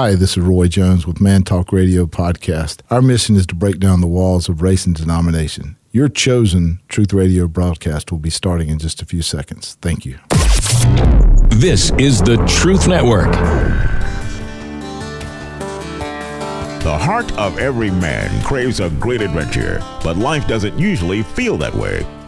Hi, this is Roy Jones with Man Talk Radio Podcast. Our mission is to break down the walls of race and denomination. Your chosen Truth Radio broadcast will be starting in just a few seconds. Thank you. This is the Truth Network. The heart of every man craves a great adventure, but life doesn't usually feel that way.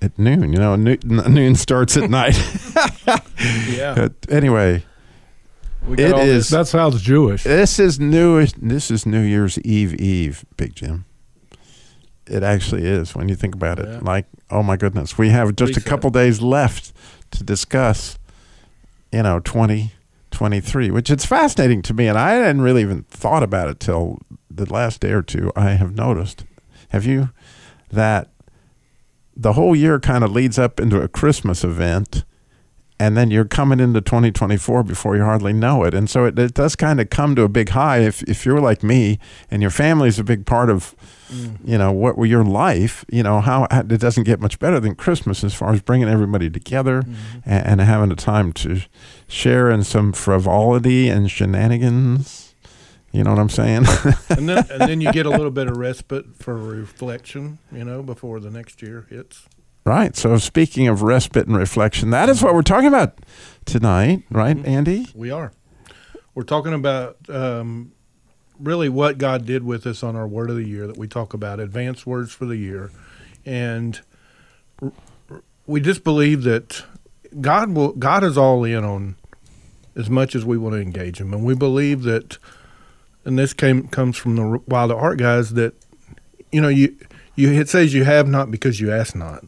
at noon. You know, noon, noon starts at night. Yeah. But anyway, it is. got it all is. That sounds Jewish. This is new. This is New Year's Eve Eve, Big Jim. It actually is when you think about it. Yeah. Like, oh my goodness, we have just a couple days left to discuss. You know, twenty twenty three, which it's fascinating to me, and I hadn't really even thought about it till the last day or two. I have noticed. Have you that the whole year kind of leads up into a Christmas event, and then you're coming into 2024 before you hardly know it. And so it, it does kind of come to a big high if, if you're like me and your family's a big part of, mm. you know, what were your life, you know, how how- it doesn't get much better than Christmas as far as bringing everybody together mm-hmm. and, and having a time to share in some frivolity and shenanigans. You know what I'm saying? and then and then you get a little bit of respite for reflection, you know, before the next year hits. Right. So speaking of respite and reflection, that is what we're talking about tonight, right, Andy? We are. We're talking about um, really what God did with us on our word of the year that we talk about, advanced words for the year, and we just believe that God will. God is all in on as much as we want to engage Him, and we believe that. And this came comes from the Wild at Heart guys that, you know, you you it says you have not because you ask not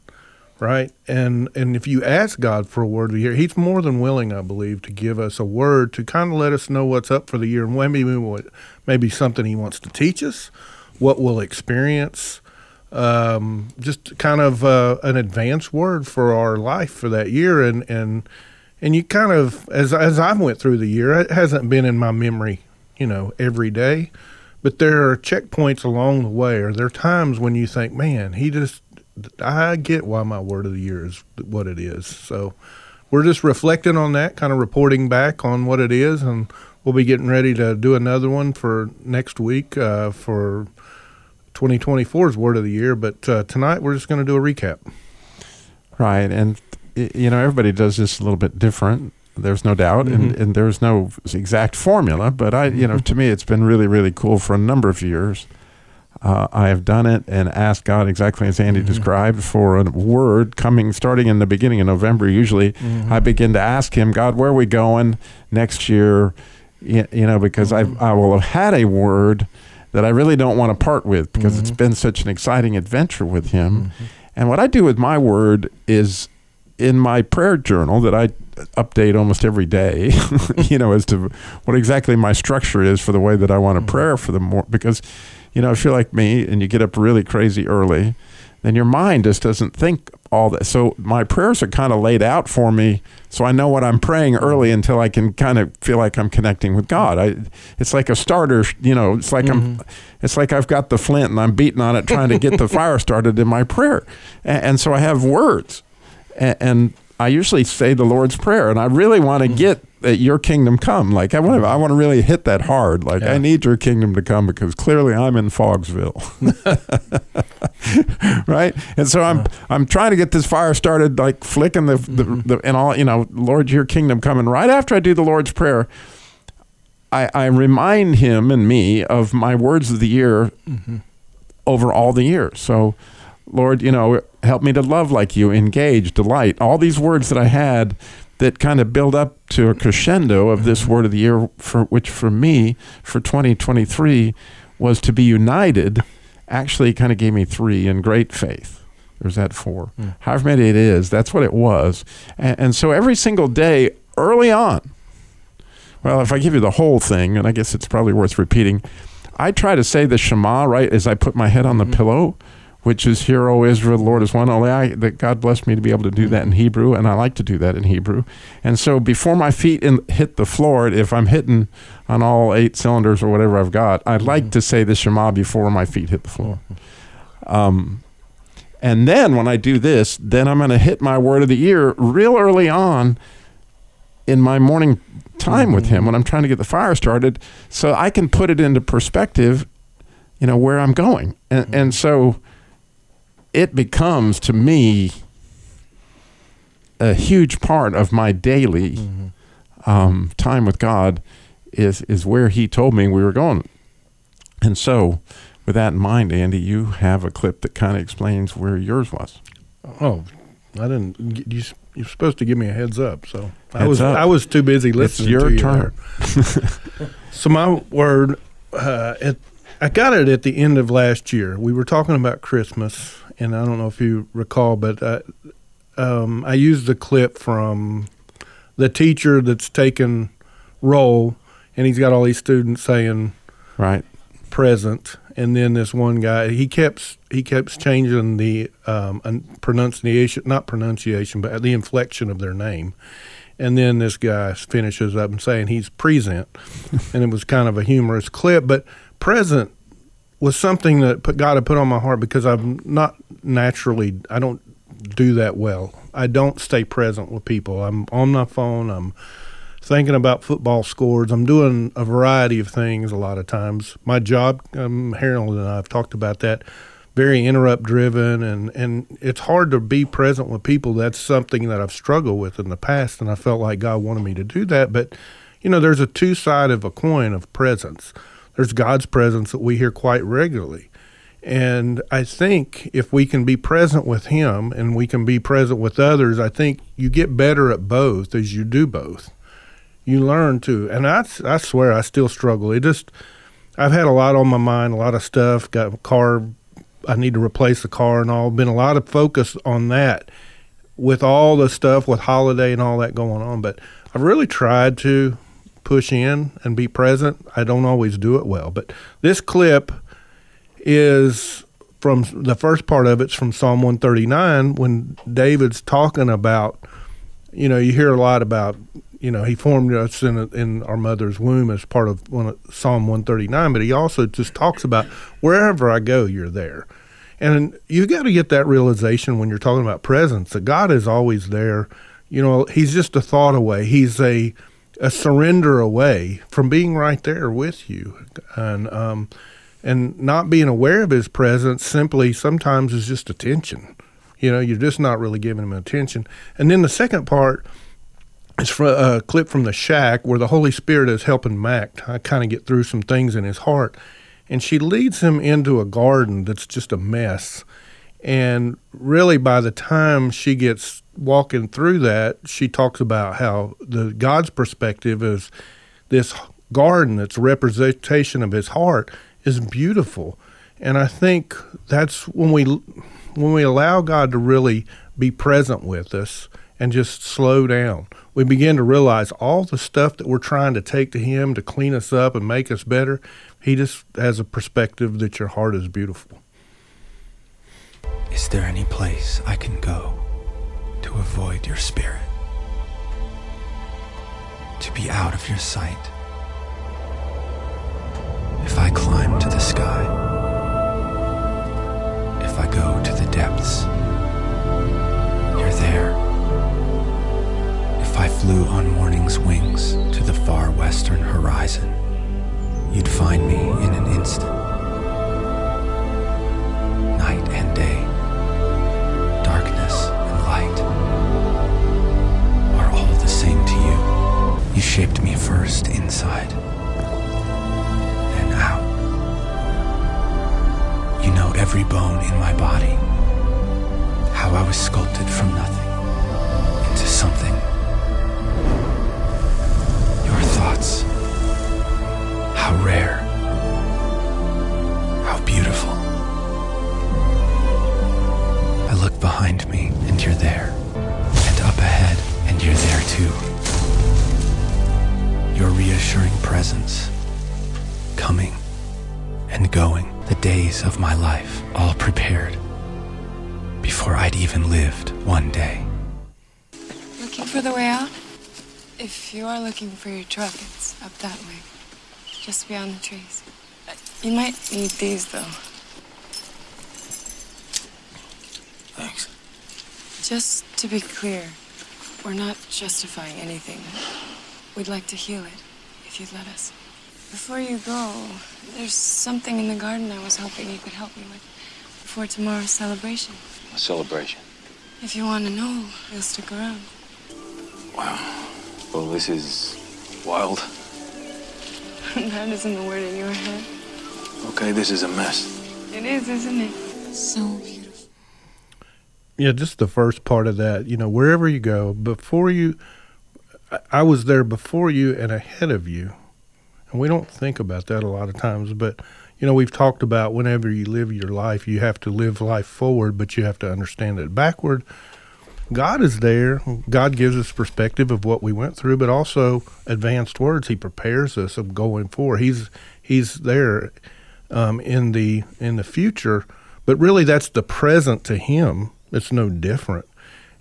right? And and if you ask God for a word of the year, He's more than willing, I believe, to give us a word to kind of let us know what's up for the year and maybe maybe something He wants to teach us, what we'll experience, um, just kind of uh, an advanced word for our life for that year. And and and you kind of as as I went through the year, it hasn't been in my memory, you know, every day. But there are checkpoints along the way, or there are times when you think, man, he just I get why my word of the year is what it is. So we're just reflecting on that, kind of reporting back on what it is, and we'll be getting ready to do another one for next week uh, for 2024's word of the year. But uh, tonight we're just going to do a recap. Right. And, you know, everybody does this a little bit different. There's no doubt. And, Mhm. and there's no exact formula. But I, you know, mm-hmm. to me, it's been really, really cool for a number of years. Uh, I have done it and asked God exactly as Andy mm-hmm. described for a word coming, starting in the beginning of November. Usually, I mm-hmm. begin to ask Him, God, where are we going next year? You, you know, because I I will have had a word that I really don't want to part with because it's been such an exciting adventure with Him. And what I do with my word is in my prayer journal that I update almost every day, you know, as to what exactly my structure is for the way that I want to mm-hmm. pray for the more because, you know, if you're like me and you get up really crazy early, then your mind just doesn't think all that. So my prayers are kind of laid out for me, so I know what I'm praying early mm-hmm. until I can kind of feel like I'm connecting with God. I, it's like a starter, you know. It's like I'm, mm-hmm. it's like I've got the flint and I'm beating on it trying to get the fire started in my prayer, and, and so I have words, and, and I usually say the Lord's prayer, and I really want to mm. get that Your kingdom come. Like I want to, mm-hmm. I want to really hit that hard. Like I need Your kingdom to come because clearly I'm in Fogsville. right? And so I'm I'm trying to get this fire started, like flicking the, the, mm-hmm. the and all you know, Lord, your kingdom coming. Right after I do the Lord's prayer, I, I remind him and me of my words of the year mm-hmm. over all the years. So, Lord, you know, help me to love like you, engage, delight. All these words that I had that kind of build up to a crescendo of this mm-hmm. word of the year, for which for me, for 2023, was to be united. Actually, kind of gave me three in great faith. There's that four. Hmm. However many it is, that's what it was. And, and so every single day, early on, well, if I give you the whole thing, and I guess it's probably worth repeating, I try to say the Shema right as I put my head on the mm-hmm. pillow, which is "Hear, O Israel, the Lord is one." Only I that God blessed me to be able to do that in Hebrew, and I like to do that in Hebrew. And so before my feet in, hit the floor, if I'm hitting on all eight cylinders or whatever I've got, I'd like mm-hmm. to say the Shema before my feet hit the floor. Mm-hmm. Um, and then when I do this, then I'm going to hit my word of the year real early on in my morning time with mm-hmm. him when I'm trying to get the fire started so I can put it into perspective, you know, where I'm going. And and so it becomes to me a huge part of my daily um, time with God is is where he told me we were going. And so with that in mind, Andy, you have a clip that kind of explains where yours was. Oh, I didn't. You, you're supposed to give me a heads up, so I was up. I was too busy listening. your to you turn. there. so my word, uh, it, I got it at the end of last year. We were talking about Christmas, and I don't know if you recall, but uh, um, I used the clip from the teacher that's taken roll, and he's got all these students saying Right. present, and then this one guy he kept he kept changing the um, pronunciation, not pronunciation, but the inflection of their name. And then this guy finishes up and saying he's present, and it was kind of a humorous clip. But present was something that put, God had put on my heart because I'm not naturally I don't do that well. I don't stay present with people. I'm on my phone. I'm thinking about football scores. I'm doing a variety of things a lot of times. My job, um, Harold and I have talked about that, very interrupt driven, and, and it's hard to be present with people. That's something that I've struggled with in the past, and I felt like God wanted me to do that. But, you know, there's a two side of a coin of presence. There's God's presence that we hear quite regularly. And I think if we can be present with Him and we can be present with others, I think you get better at both as you do both. You learn to and I, I swear i still struggle. It just i've had a lot on my mind a lot of stuff got a car i need to replace the car and all. Been a lot of focus on that with all the stuff with holiday and all that going on. But i've really tried to push in and be present i don't always do it well but this clip is from the first part of it's from psalm 139 when david's talking about you know you hear a lot about you know, he formed us in in our mother's womb as part of one Psalm 139, but he also just talks about wherever I go, you're there. And you got to get that realization when you're talking about presence that God is always there. You know, he's just a thought away. He's a a surrender away from being right there with you. And um and not being aware of his presence simply sometimes is just attention. You know, you're just not really giving him attention. And then the second part it's from a clip from the shack where the Holy Spirit is helping Mac I kind of get through some things in his heart, and she leads him into a garden that's just a mess. And really, by the time she gets walking through that, she talks about how the God's perspective is this garden that's representation of His heart is beautiful, and I think that's when we when we allow God to really be present with us and just slow down we begin to realize all the stuff that we're trying to take to him to clean us up and make us better, he just has a perspective that your heart is beautiful. Is there any place I can go to avoid your spirit? To be out of your sight? If I climb to the sky, if I go to the depths, you're there. If I flew on morning's wings to the far western horizon, you'd find me in an instant. Night and day, you. Shaped me first inside, then out. You know every bone in my body, how I was sculpted from nothing presence. Coming and going, the days of my life all prepared before I'd even lived one day. Looking for the way out? If you are looking for your truck, it's up that way, just beyond the trees. Uh, You might need these, though. Thanks. Just to be clear, we're not justifying anything. We'd like to heal it, if you'd let us. Before you go, there's something in the garden I was hoping you could help me with before tomorrow's celebration. A celebration. If you want to know, you'll stick around. Wow. Well, this is wild. that isn't the word in your head. Okay, this is a mess. It is, isn't it? So beautiful. Yeah, just the first part of that. You know, wherever you go, before you, I- was there before you and ahead of you. And we don't think about that a lot of times. But, you know, we've talked about whenever you live your life, you have to live life forward, but you have to understand it backward. God is there. God gives us perspective of what we went through, but also advanced words. He prepares us of going forward. He's He's there um, in the in the future, but really that's the present to Him. It's no different,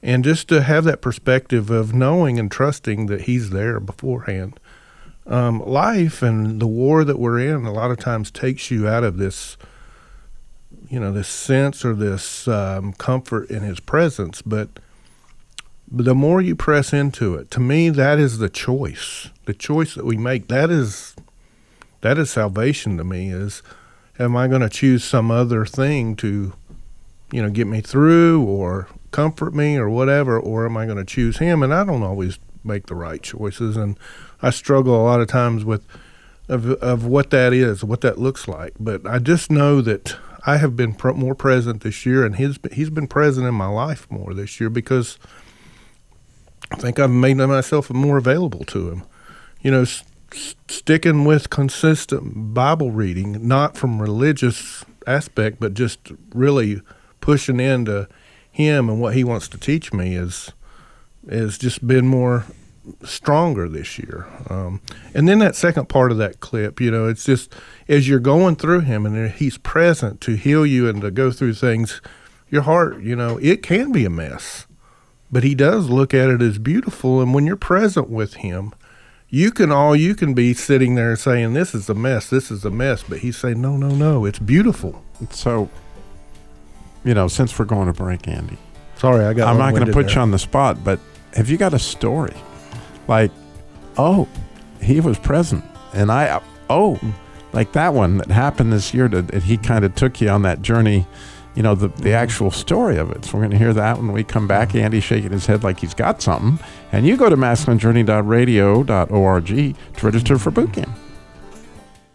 and just to have that perspective of knowing and trusting that He's there beforehand. Um, life and the war that we're in a lot of times takes you out of this, you know, this sense or this um, comfort in His presence, but the more you press into it, to me, that is the choice. The choice that we make. That is that is salvation to me. Is am I going to choose some other thing to, you know, get me through or comfort me or whatever, or am I going to choose Him? And I don't always make the right choices, and I struggle a lot of times with of of what that is, what that looks like. But I just know that I have been pr- more present this year, and his He's been present in my life more this year because. I think I've made myself more available to him. You know, s- sticking with consistent Bible reading, not from religious aspect, but just really pushing into him and what he wants to teach me is is just been more stronger this year. Um, and then that second part of that clip, you know, it's just as you're going through him and he's present to heal you and to go through things, your heart, you know, it can be a mess. But he does look at it as beautiful. And when you're present with him you can all you can be sitting there saying this is a mess. This is a mess. But he's saying no no no. It's beautiful. So, you know, since we're going to break, Andy, sorry i got I'm not going to put there. you on the spot, but have you got a story? Like, oh, he was present, and I, oh, like that one that happened this year that, that he kind of took you on that journey. You know, the, the mm-hmm. actual story of it. So we're going to hear that when we come back. Andy shaking his head like he's got something. And you go to masculinejourney.radio.org to register for boot camp.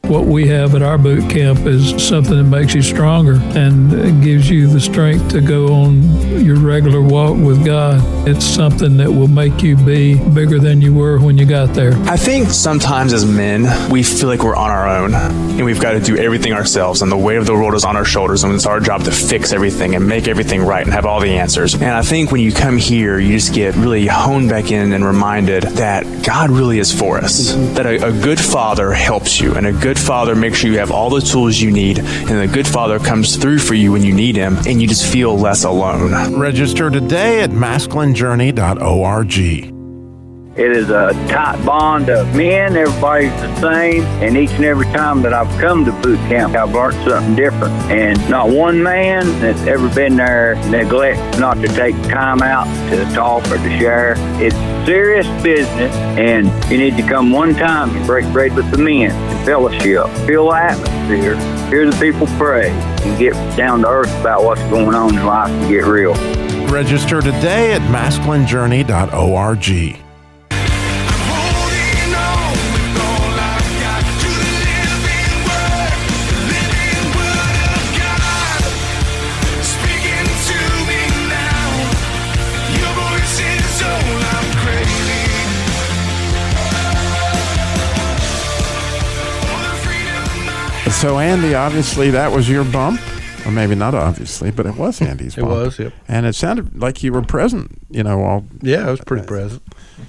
What we have at our boot camp is something that makes you stronger and gives you the strength to go on your regular walk with God. It's something that will make you be bigger than you were when you got there. I think sometimes as men, we feel like we're on our own and we've got to do everything ourselves, and the weight of the world is on our shoulders, and it's our job to fix everything and make everything right and have all the answers. And I think when you come here, you just get really honed back in and reminded that God really is for us, that a, a good father helps you, and a good father makes sure you have all the tools you need, and the good father comes through for you when you need him, and you just feel less alone. Register today at masculinejourney.org. It is a tight bond of men. Everybody's the same. And each and every time that I've come to boot camp, I've learned something different. And not one man that's ever been there neglects not to take time out to talk or to share. It's serious business, and you need to come one time and break bread with the men and fellowship, feel the atmosphere, hear the people pray, and get down to earth about what's going on in life and get real. Register today at masculinejourney.org. So, Andy, obviously that was your bump. Or maybe not obviously, but it was Andy's bump. It bump. was, yep. And it sounded like you were present, you know, all yeah i was pretty present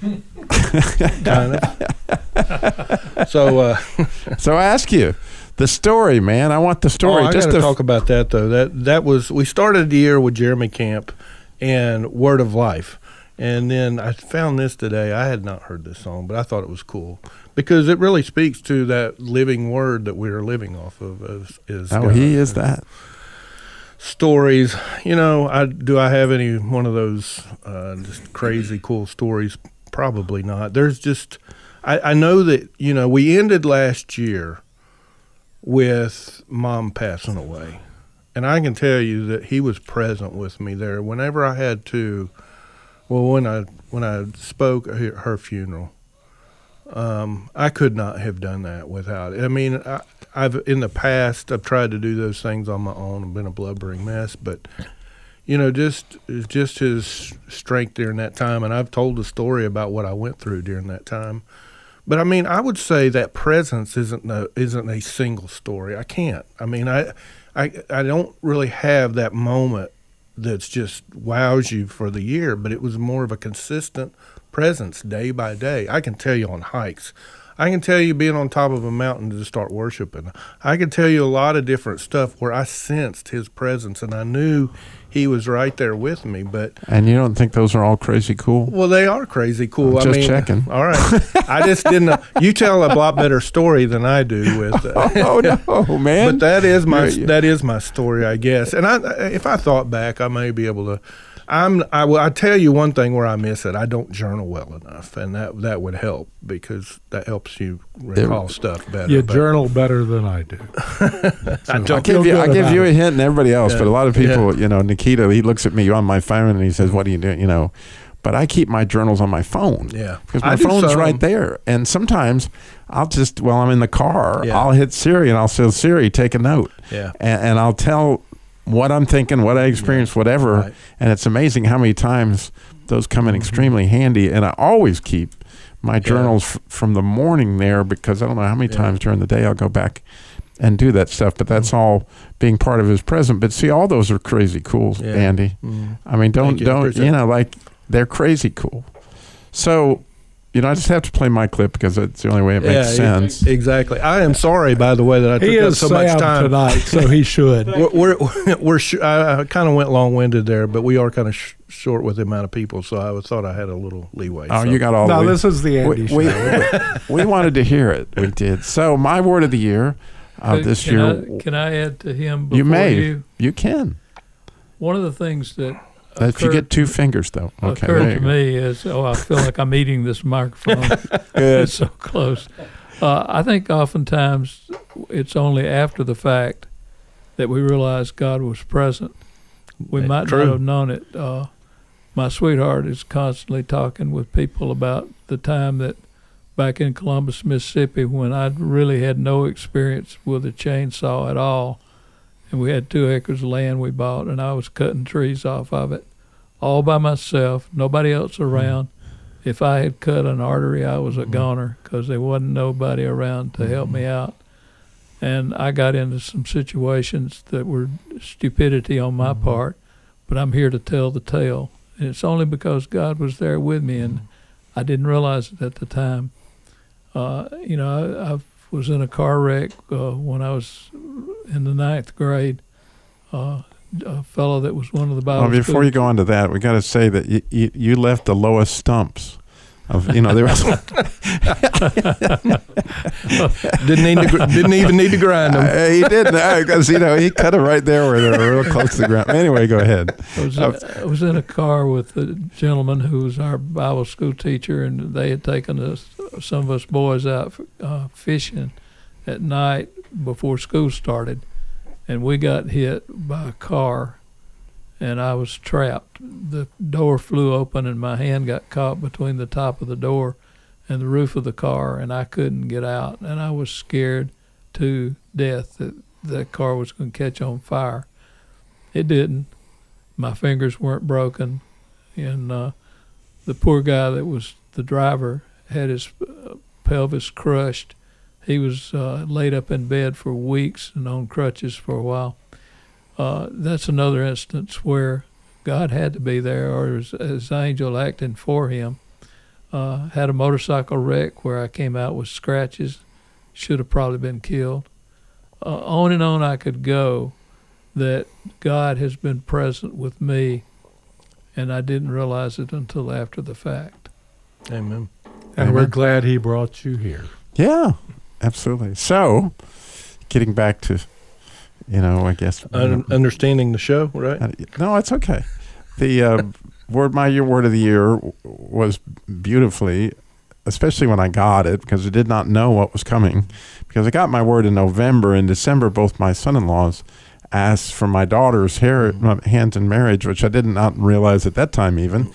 kind of so uh So I ask you, the story, man. I want the story. Oh, I Just to talk about that though. That that was we started the year with Jeremy Camp and Word of Life, and then I found this today. I had not heard this song, but I thought it was cool because it really speaks to that living Word that we are living off of. Is, is Oh, God. he is that. stories. You know, I do I have any one of those uh, just crazy cool stories? Probably not. There's just I, I know that you know we ended last year with mom passing away, and I can tell you that he was present with me there whenever I had to. Well, when I when I spoke at her funeral, um, I could not have done that without it. I mean, I, I've in the past I've tried to do those things on my own. I've been a blubbering mess, but you know, just just his strength during that time, and I've told the story about what I went through during that time. But I mean, I would say that presence isn't a, isn't a single story. I can't. I mean, I, I I don't really have that moment that's just wows you for the year, but it was more of a consistent presence day by day. I can tell you on hikes. I can tell you being on top of a mountain to start worshiping. I can tell you a lot of different stuff where I sensed his presence and I knew he was right there with me. But And you don't think those are all crazy cool? well, they are crazy cool. I'm Just mean, checking. All right, I just didn't. know. You tell a lot better story than I do with. Uh, oh no, man! But that is my You're- you- that is my story, I guess. And I, if I thought back, I may be able to. I'm. I will. I tell you one thing where I miss it. I don't journal well enough, and that that would help because that helps you recall stuff better. You but- journal better than I do. I I'll don't give you, I'll give you a hint and everybody else, Yeah. but a lot of people, Yeah. you know, Nikita, he looks at me on my phone and he says, "What are you doing?" You know, but I keep my journals on my phone. Yeah. because my do phone's some. right there. And sometimes I'll just while I'm in the car, Yeah. I'll hit Siri and I'll say, "Siri, take a note," Yeah. and, and I'll tell what I'm thinking, what I experienced, whatever. Right. And it's amazing how many times those come in Mm-hmm. extremely handy. And I always keep my journals f- from the morning there because I don't know how many Yeah. times during the day I'll go back and do that stuff. But that's all being part of his present. But see, all those are crazy cool, Yeah. Andy. Mm. I mean, don't you. don't Appreciate you know like they're crazy cool. So, you know, I just have to play my clip because it's the only way it makes Yeah, sense. Exactly. I am sorry, by the way, that I took up is so much time tonight, so he should. We're we're, we're sh- I, I kind of went long winded there, but we are kind of sh- short with the amount of people, so I thought I had a little leeway. Oh, so. you got all No, the way. this is the Andy we, show. we, we wanted to hear it. We did. So, my word of the year uh, this can year. I, can I add to him? Before you may. You? You can. One of the things that If you get two fingers, though. Okay. occurred to me is, oh, I feel like I'm eating this microphone. it's so close. Uh, I think oftentimes it's only after the fact that we realize God was present. We Yeah, might true. not have known it. Uh, my sweetheart is constantly talking with people about the time that back in Columbus, Mississippi, when I really had no experience with a chainsaw at all, and we had two acres of land we bought, and I was cutting trees off of it all by myself, nobody else hmm. around. If I had cut an artery, I was a hmm. goner because there wasn't nobody around to help me hmm. out. And I got into some situations that were stupidity on my part, but I'm here to tell the tale. And it's only because God was there with me, and I didn't realize it at the time. Uh, you know, I, I was in a car wreck uh, when I was in the ninth grade. Uh, a fellow that was one of the Bible Well, before you go on to that, we got to say that you, you, you left the lowest stumps. Of you know there was didn't need to, didn't even need to grind them. Uh, he didn't because you know he cut it right there where they were real close to the ground. Anyway, go ahead. I was, Uh, I was in a car with a gentleman who was our Bible school teacher, and they had taken us, some of us boys out uh, fishing at night before school started, and we got hit by a car, and I was trapped. The door flew open, and my hand got caught between the top of the door and the roof of the car, and I couldn't get out, and I was scared to death that that car was going to catch on fire. It didn't my fingers weren't broken, and uh, the poor guy that was the driver had his uh, pelvis crushed. He was uh, laid up in bed for weeks and on crutches for a while. Uh, that's another instance where God had to be there, or his, his angel acting for him. Uh, had a motorcycle wreck where I came out with scratches. Should have probably been killed. uh, on and on I could go that God has been present with me, and I didn't realize it until after the fact. Amen. And we're glad he brought you here. Yeah, absolutely. So, getting back to, you know, I guess Un- understanding the show, right? Uh, no, it's okay. The uh, word, my year word of the year, was beautifully, especially when I got it because I did not know what was coming. Because I got my word in November. In December, both my son-in-laws asked for my daughter's hair, my hands in marriage, which I did not realize at that time even.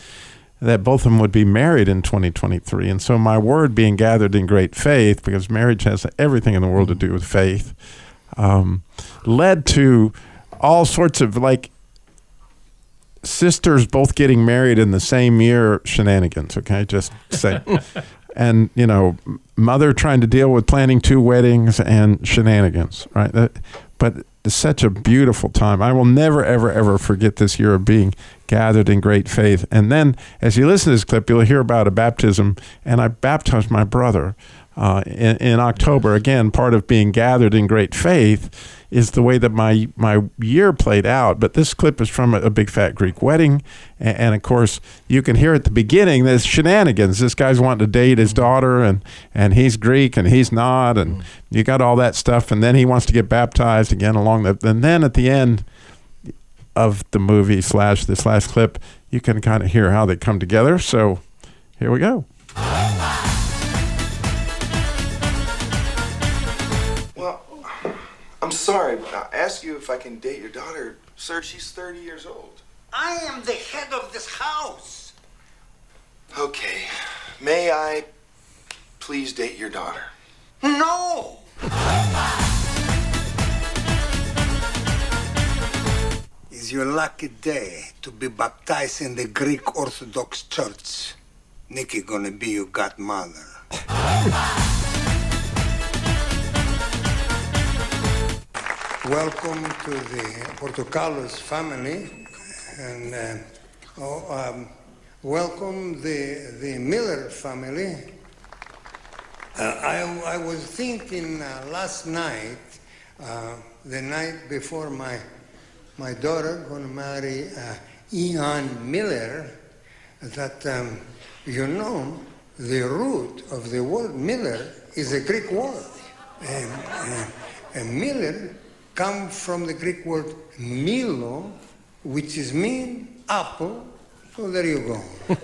That both of them would be married in 2023. And so, my word being gathered in great faith, because marriage has everything in the world to do with faith, um, led to all sorts of like sisters both getting married in the same year shenanigans okay? Just say. And you know mother trying to deal with planning two weddings and shenanigans right? That- but it's such a beautiful time. I will never ever ever forget this year of being gathered in great faith. And then as you listen to this clip you'll hear about a baptism and i baptized my brother uh, in, in October. Again, part of being gathered in great faith is the way that my my year played out. But this clip is from a, a big fat Greek wedding, and, and of course you can hear at the beginning there's shenanigans. This guy's wanting to date his daughter, and and he's Greek and he's not, and you got all that stuff, and then he wants to get baptized again along the. And then at the end of the movie slash this last clip, you can kind of hear how they come together. So here we go. I'm sorry, but I ask you if I can date your daughter. Sir, she's 30 years old. I am the head of this house. Okay. May I please date your daughter? No! It's your lucky day to be baptized in the Greek Orthodox Church. Nikki gonna be your godmother. Welcome to the Portokalos family, and uh, oh, um, welcome the the Miller family. Uh, I, I was thinking uh, last night, uh, the night before my my daughter gonna marry uh, Ian Miller, that um, you know the root of the word Miller is a Greek word, and, and, and Miller come from the Greek word Milo, which is mean apple. So there you go.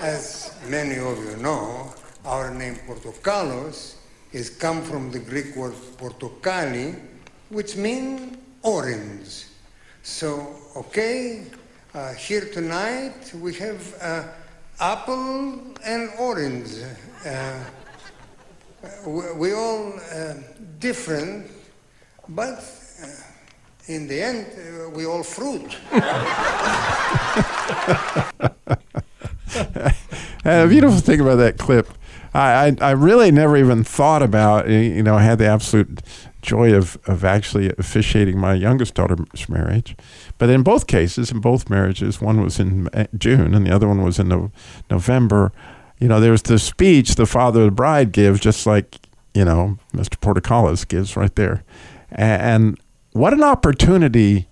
As many of you know, our name Portokalos is come from the Greek word portokali, which means orange. So, okay, uh, here tonight we have uh, apple and orange. Uh, we, we all uh, different, but uh, in the end, uh, we all fruit. The beautiful thing about that clip, I, I, I really never even thought about, you know, I had the absolute joy of, of actually officiating my youngest daughter's marriage. But in both cases, in both marriages, one was in June and the other one was in no, November. You know, there's the speech the father of the bride gives, just like, you know, Mr. Portokalos gives right there. And, what an opportunity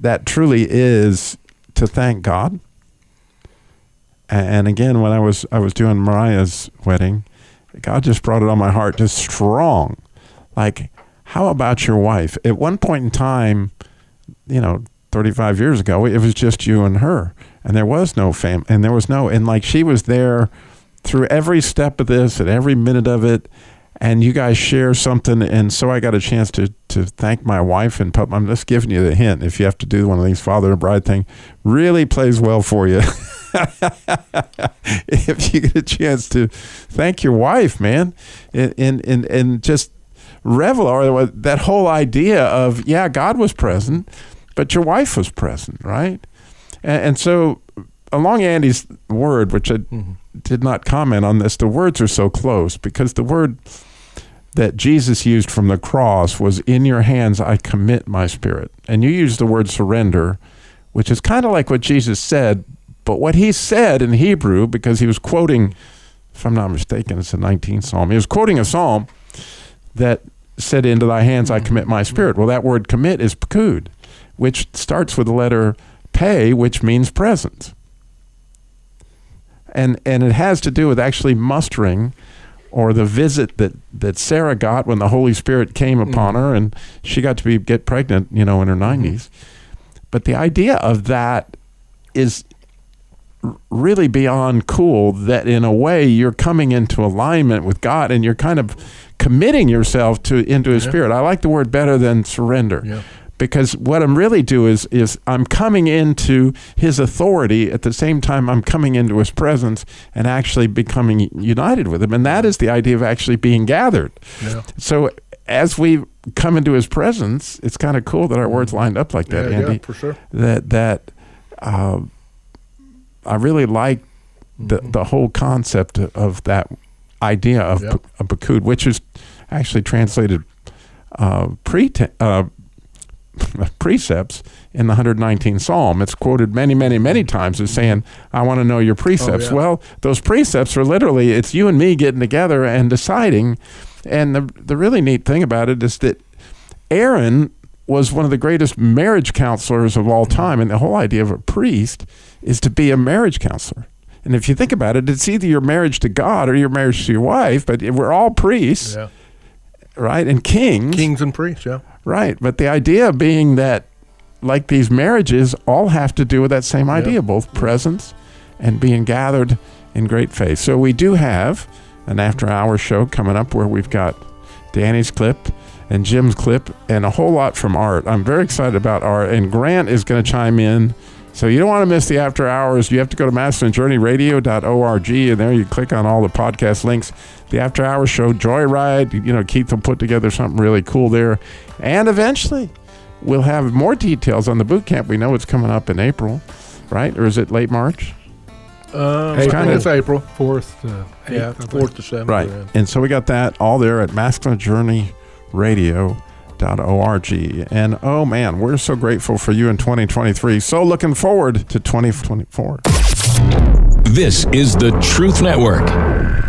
that truly is to thank God. And again, when I was I was doing Mariah's wedding, God just brought it on my heart, just strong. Like, how about your wife? At one point in time, you know, 35 years ago, it was just you and her, and there was no fam, and there was no, and like she was there through every step of this and every minute of it, and you guys share something, and so I got a chance to to thank my wife and put. I'm just giving you the hint. If you have to do one of these father and bride thing, really plays well for you. if you get a chance to thank your wife, man, and and and, and just revel or that whole idea of yeah, God was present, but your wife was present, right? And, and so along Andy's word, which I mm-hmm. Did not comment on this, the words are so close because the word that Jesus used from the cross was in your hands I commit my spirit. And you use the word surrender, which is kind of like what Jesus said, but what he said in Hebrew because he was quoting if I'm not mistaken, it's the 19th Psalm. He was quoting a psalm that said, Into thy hands I commit my spirit. Well, that word commit is pakud, which starts with the letter pay, which means presence. And, and it has to do with actually mustering or the visit that, that Sarah got when the Holy Spirit came mm-hmm. upon her and she got to be get pregnant, you know, in her mm-hmm. 90s. But the idea of that is really beyond cool that in a way you're coming into alignment with God and you're kind of committing yourself to into his Yeah. spirit. I like the word better than surrender. Yeah. Because what I'm really doing is is I'm coming into his authority at the same time I'm coming into his presence and actually becoming united with him. And that is the idea of actually being gathered. Yeah. So as we come into his presence, it's kind of cool that our words lined up like that, Yeah, yeah, Andy. for sure. That that uh, I really like the the whole concept of that idea of Yep. a bakud, which is actually translated uh, pre uh, precepts in the 119th Psalm. It's quoted many, many, many times as saying, "I want to know your precepts." Oh, yeah. Well, those precepts are literally it's you and me getting together and deciding. And the the really neat thing about it is that Aaron was one of the greatest marriage counselors of all time, and the whole idea of a priest is to be a marriage counselor. And if you think about it, it's either your marriage to God or your marriage to your wife, but we're all priests, Yeah. Right? And kings. Kings and priests, yeah. Right. But the idea being that, like these marriages, all have to do with that same idea, both presence and being gathered in great faith. So we do have an after hour show coming up where we've got Danny's clip and Jim's clip and a whole lot from Art. I'm very excited about Art, and Grant is going to chime in. So you don't want to miss the after hours. You have to go to masculinejourneyradio.org, and there you click on all the podcast links. The after hours show, Joyride. You know, Keith will put together something really cool there, and eventually we'll have more details on the boot camp. We know it's coming up in April, right? Or is it late March? Um, It's I kinda- think it's April. Fourth to Yeah, eighth, I think. fourth to seventh. Right. And so we got that all there at masculinejourneyradio.org. And oh man, we're so grateful for you in 2023. So looking forward to 2024. This is the Truth Network.